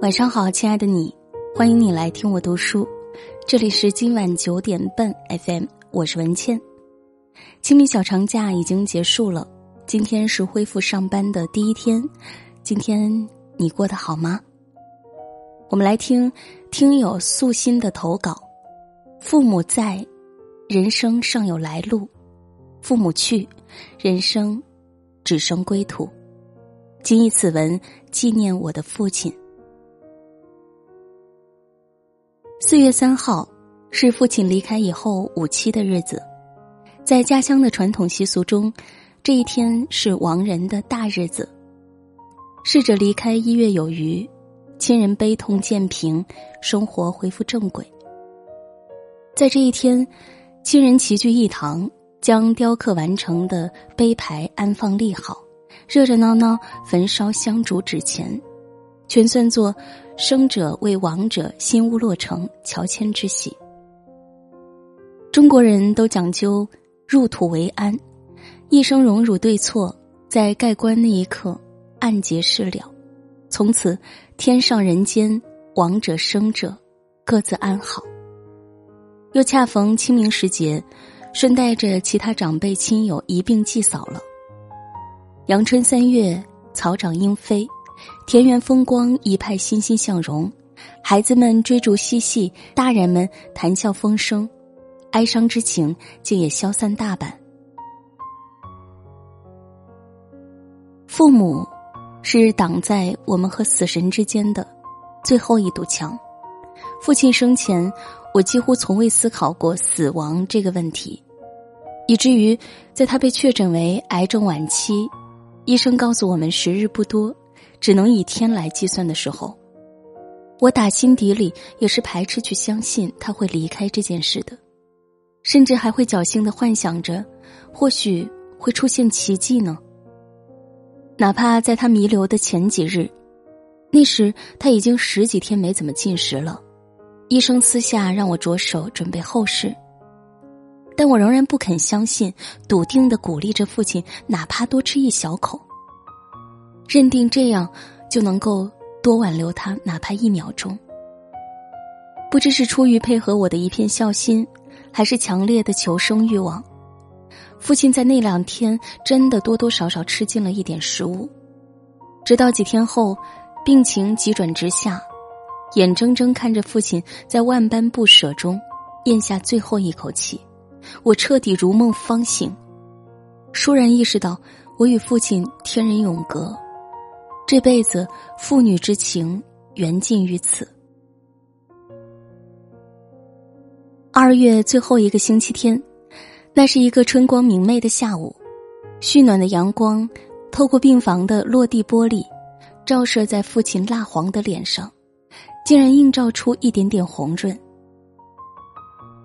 晚上好，亲爱的你，欢迎你来听我读书。这里是今晚九点半 FM，我是文倩。清明小长假已经结束了，今天是恢复上班的第一天。今天你过得好吗？我们来听听友素心的投稿：父母在，人生尚有来路；父母去，人生只剩归途。谨以此文纪念我的父亲。四月三号是父亲离开以后五七的日子，在家乡的传统习俗中，这一天是亡人的大日子。逝者离开一月有余，亲人悲痛渐平，生活恢复正轨。在这一天，亲人齐聚一堂，将雕刻完成的碑牌安放立好，热热闹闹焚烧香烛纸钱，全算作。生者为亡者新屋落成，乔迁之喜。中国人都讲究入土为安，一生荣辱对错，在盖棺那一刻暗结事了，从此天上人间，亡者生者各自安好。又恰逢清明时节，顺带着其他长辈亲友一并祭扫了。阳春三月，草长莺飞。田园风光，一派欣欣向荣，孩子们追逐嬉戏，大人们谈笑风生，哀伤之情竟也消散大半。父母是挡在我们和死神之间的最后一堵墙。父亲生前，我几乎从未思考过死亡这个问题，以至于在他被确诊为癌症晚期，医生告诉我们时日不多。只能以天来计算的时候，我打心底里也是排斥去相信他会离开这件事的，甚至还会侥幸的幻想着，或许会出现奇迹呢。哪怕在他弥留的前几日，那时他已经十几天没怎么进食了，医生私下让我着手准备后事，但我仍然不肯相信，笃定的鼓励着父亲，哪怕多吃一小口。认定这样就能够多挽留他，哪怕一秒钟。不知是出于配合我的一片孝心，还是强烈的求生欲望，父亲在那两天真的多多少少吃进了一点食物。直到几天后，病情急转直下，眼睁睁看着父亲在万般不舍中咽下最后一口气，我彻底如梦方醒，倏然意识到我与父亲天人永隔。这辈子父女之情缘尽于此。二月最后一个星期天，那是一个春光明媚的下午，煦暖的阳光透过病房的落地玻璃，照射在父亲蜡黄的脸上，竟然映照出一点点红润。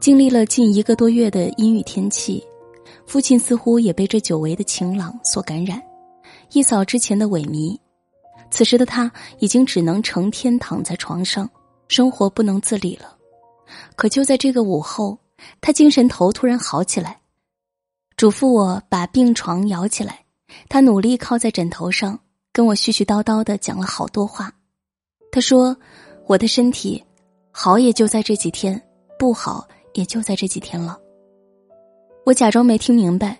经历了近一个多月的阴雨天气，父亲似乎也被这久违的晴朗所感染，一扫之前的萎靡。此时的他已经只能成天躺在床上，生活不能自理了。可就在这个午后，他精神头突然好起来，嘱咐我把病床摇起来。他努力靠在枕头上，跟我絮絮叨叨的讲了好多话。他说：“我的身体好也就在这几天，不好也就在这几天了。”我假装没听明白，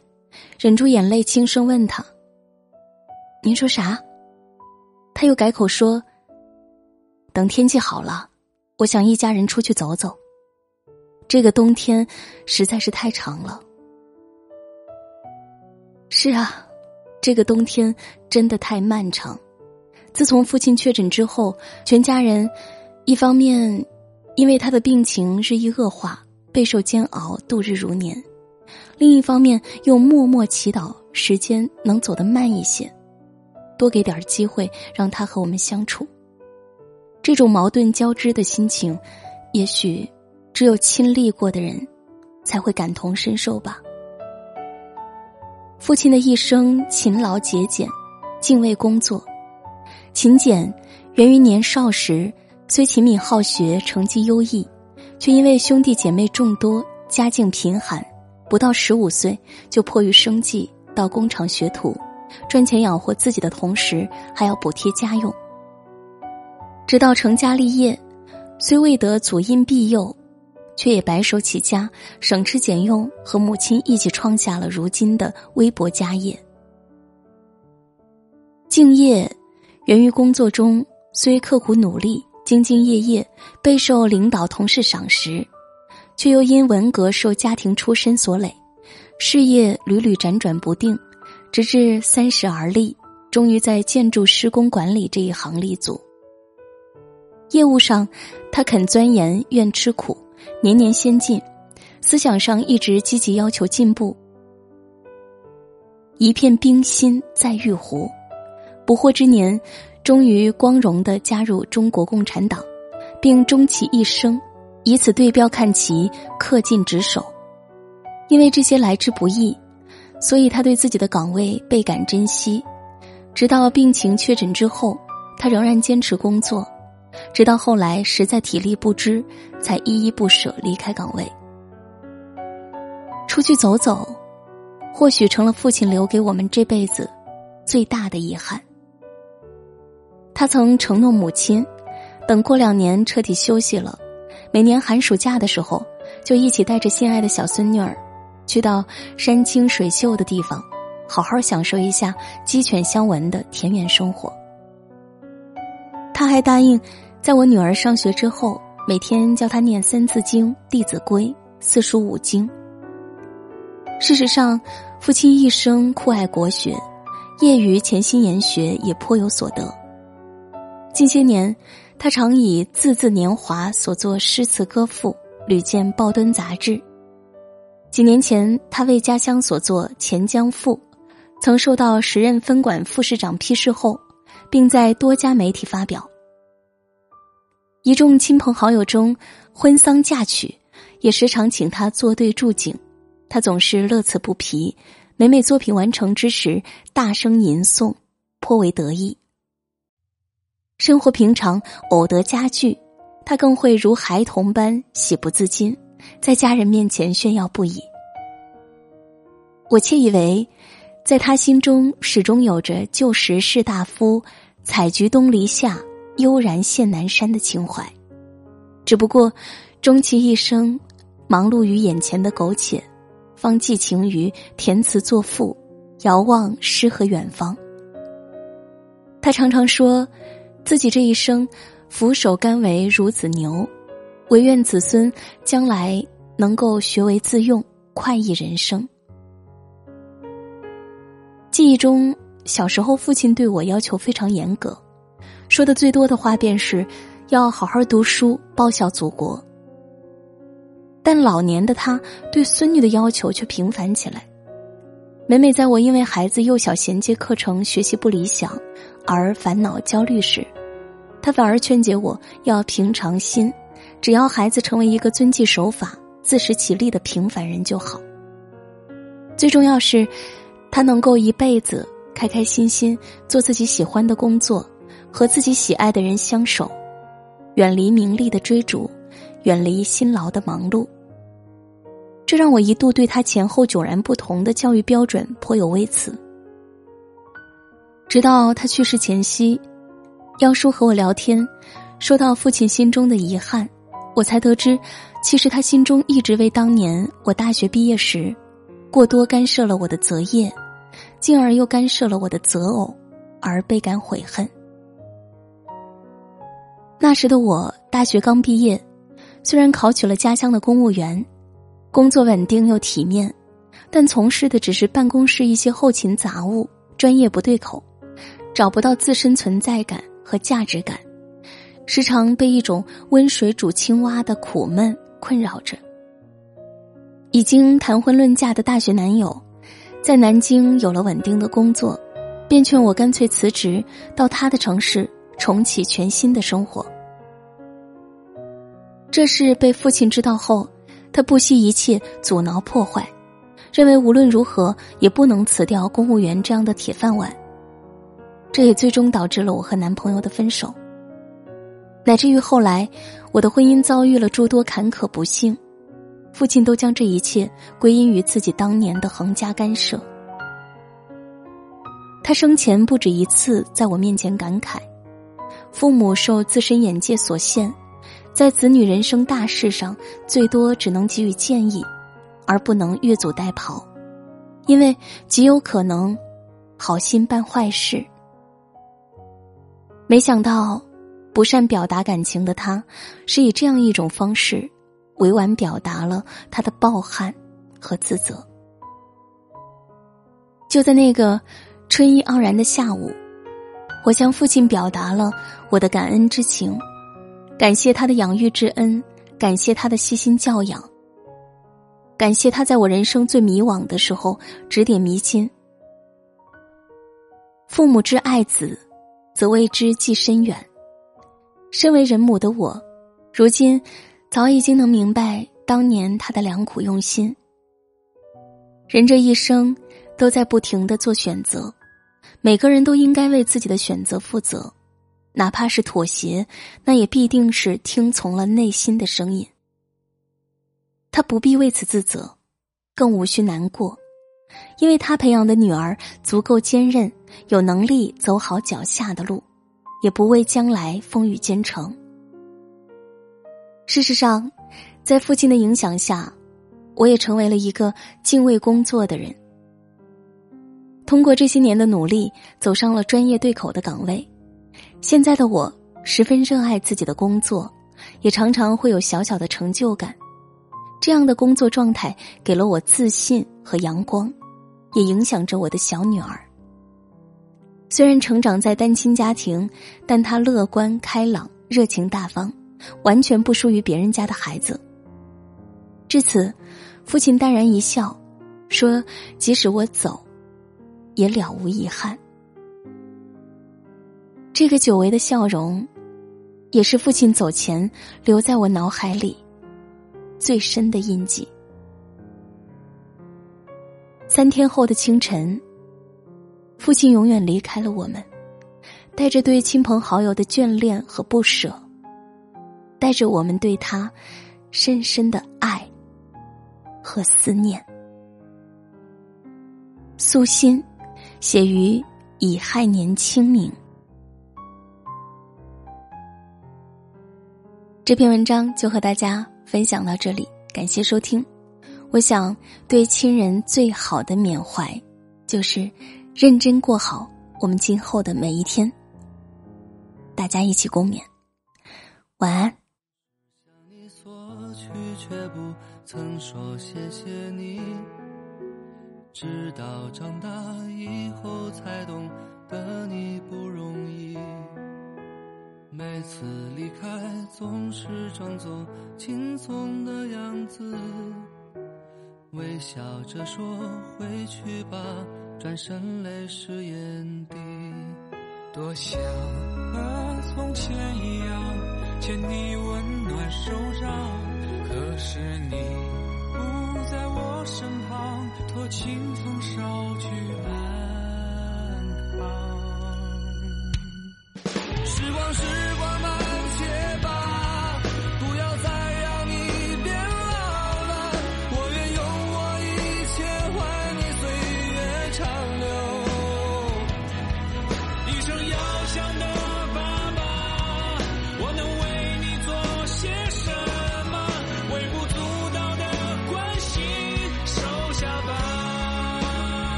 忍住眼泪轻声问他：“您说啥？”他又改口说：“等天气好了，我想一家人出去走走。这个冬天实在是太长了。”是啊，这个冬天真的太漫长。自从父亲确诊之后，全家人一方面因为他的病情日益恶化，备受煎熬，度日如年；另一方面又默默祈祷时间能走得慢一些。多给点机会，让他和我们相处。这种矛盾交织的心情，也许只有亲历过的人才会感同身受吧。父亲的一生勤劳节俭，敬畏工作。勤俭源于年少时虽勤敏好学，成绩优异，却因为兄弟姐妹众多，家境贫寒，不到十五岁就迫于生计到工厂学徒。赚钱养活自己的同时，还要补贴家用。直到成家立业，虽未得祖荫庇佑，却也白手起家，省吃俭用，和母亲一起创下了如今的微薄家业。敬业源于工作中虽刻苦努力、兢兢业业，备受领导同事赏识，却又因文革受家庭出身所累，事业屡屡辗转不定，直至三十而立，终于在建筑施工管理这一行立足。业务上，他肯钻研，愿吃苦，年年先进；思想上一直积极要求进步，一片冰心在玉壶。不惑之年，终于光荣的加入中国共产党，并终其一生以此对标看齐，恪尽职守。因为这些来之不易，所以他对自己的岗位倍感珍惜。直到病情确诊之后，他仍然坚持工作，直到后来实在体力不支，才依依不舍离开岗位。出去走走，或许成了父亲留给我们这辈子最大的遗憾。他曾承诺母亲，等过两年彻底休息了，每年寒暑假的时候，就一起带着心爱的小孙女儿，去到山清水秀的地方，好好享受一下鸡犬相闻的田园生活。他还答应，在我女儿上学之后，每天教她念《三字经》《弟子规》四书五经。事实上，父亲一生酷爱国学，业余潜心研学也颇有所得。近些年，他常以字字年华所作诗词歌赋屡见报端杂志。几年前，他为家乡所作《钱江赋》，曾受到时任分管副市长批示后，并在多家媒体发表。一众亲朋好友中，婚丧嫁娶也时常请他作对注景，他总是乐此不疲。每每作品完成之时，大声吟诵，颇为得意。生活平常，偶得佳句，他更会如孩童般喜不自禁，在家人面前炫耀不已。我窃以为，在他心中始终有着旧时士大夫采菊东篱下，悠然见南山的情怀，只不过终其一生，忙碌于眼前的苟且，方寄情于填词作赋，遥望诗和远方。他常常说。自己这一生，俯首甘为孺子牛，唯愿子孙将来能够学为自用，快意人生。记忆中，小时候父亲对我要求非常严格，说的最多的话便是要好好读书，报效祖国。但老年的他对孙女的要求却平凡起来，每每在我因为孩子幼小衔接课程学习不理想而烦恼焦虑时。他反而劝解我要平常心，只要孩子成为一个遵纪守法、自食其力的平凡人就好。最重要是，他能够一辈子开开心心做自己喜欢的工作，和自己喜爱的人相守，远离名利的追逐，远离辛劳的忙碌。这让我一度对他前后迥然不同的教育标准颇有微词。直到他去世前夕。幺叔和我聊天，说到父亲心中的遗憾，我才得知，其实他心中一直为当年我大学毕业时，过多干涉了我的择业，进而又干涉了我的择偶，而倍感悔恨。那时的我大学刚毕业，虽然考取了家乡的公务员，工作稳定又体面，但从事的只是办公室一些后勤杂物，专业不对口，找不到自身存在感。和价值感，时常被一种温水煮青蛙的苦闷困扰着。已经谈婚论嫁的大学男友，在南京有了稳定的工作，便劝我干脆辞职，到他的城市重启全新的生活。这事被父亲知道后，他不惜一切阻挠破坏，认为无论如何也不能辞掉公务员这样的铁饭碗。这也最终导致了我和男朋友的分手，乃至于后来我的婚姻遭遇了诸多坎坷不幸，父亲都将这一切归因于自己当年的横加干涉。他生前不止一次在我面前感慨：“父母受自身眼界所限，在子女人生大事上，最多只能给予建议，而不能越俎代庖，因为极有可能好心办坏事。没想到，不善表达感情的他，是以这样一种方式，委婉表达了他的抱憾和自责。就在那个春意盎然的下午，我向父亲表达了我的感恩之情，感谢他的养育之恩，感谢他的悉心教养，感谢他在我人生最迷惘的时候指点迷津。父母之爱子。则为之计深远。身为人母的我，如今早已经能明白当年他的良苦用心。人这一生都在不停的做选择，每个人都应该为自己的选择负责，哪怕是妥协，那也必定是听从了内心的声音。他不必为此自责，更无需难过。因为他培养的女儿足够坚韧，有能力走好脚下的路，也不畏将来风雨兼程。事实上，在父亲的影响下，我也成为了一个敬畏工作的人。通过这些年的努力，走上了专业对口的岗位。现在的我十分热爱自己的工作，也常常会有小小的成就感。这样的工作状态给了我自信和阳光。也影响着我的小女儿。虽然成长在单亲家庭，但他乐观开朗、热情大方，完全不输于别人家的孩子。至此，父亲淡然一笑，说：“即使我走，也了无遗憾。”这个久违的笑容，也是父亲走前留在我脑海里最深的印记。三天后的清晨，父亲永远离开了我们，带着对亲朋好友的眷恋和不舍，带着我们对他深深的爱和思念。素心，写于乙亥年清明。这篇文章就和大家分享到这里，感谢收听。我想，对亲人最好的缅怀，就是认真过好我们今后的每一天。大家一起共勉，晚安。去却不曾说谢谢你直到长大以后才懂得你不容易，每次离开总是装作轻松的样子。微笑着说回去吧，转身泪湿眼底。多想和从前一样，牵你温暖手掌。可是你不在我身旁，托清风捎去安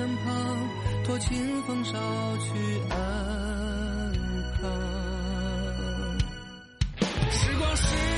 身旁，托清风捎去安康。时光。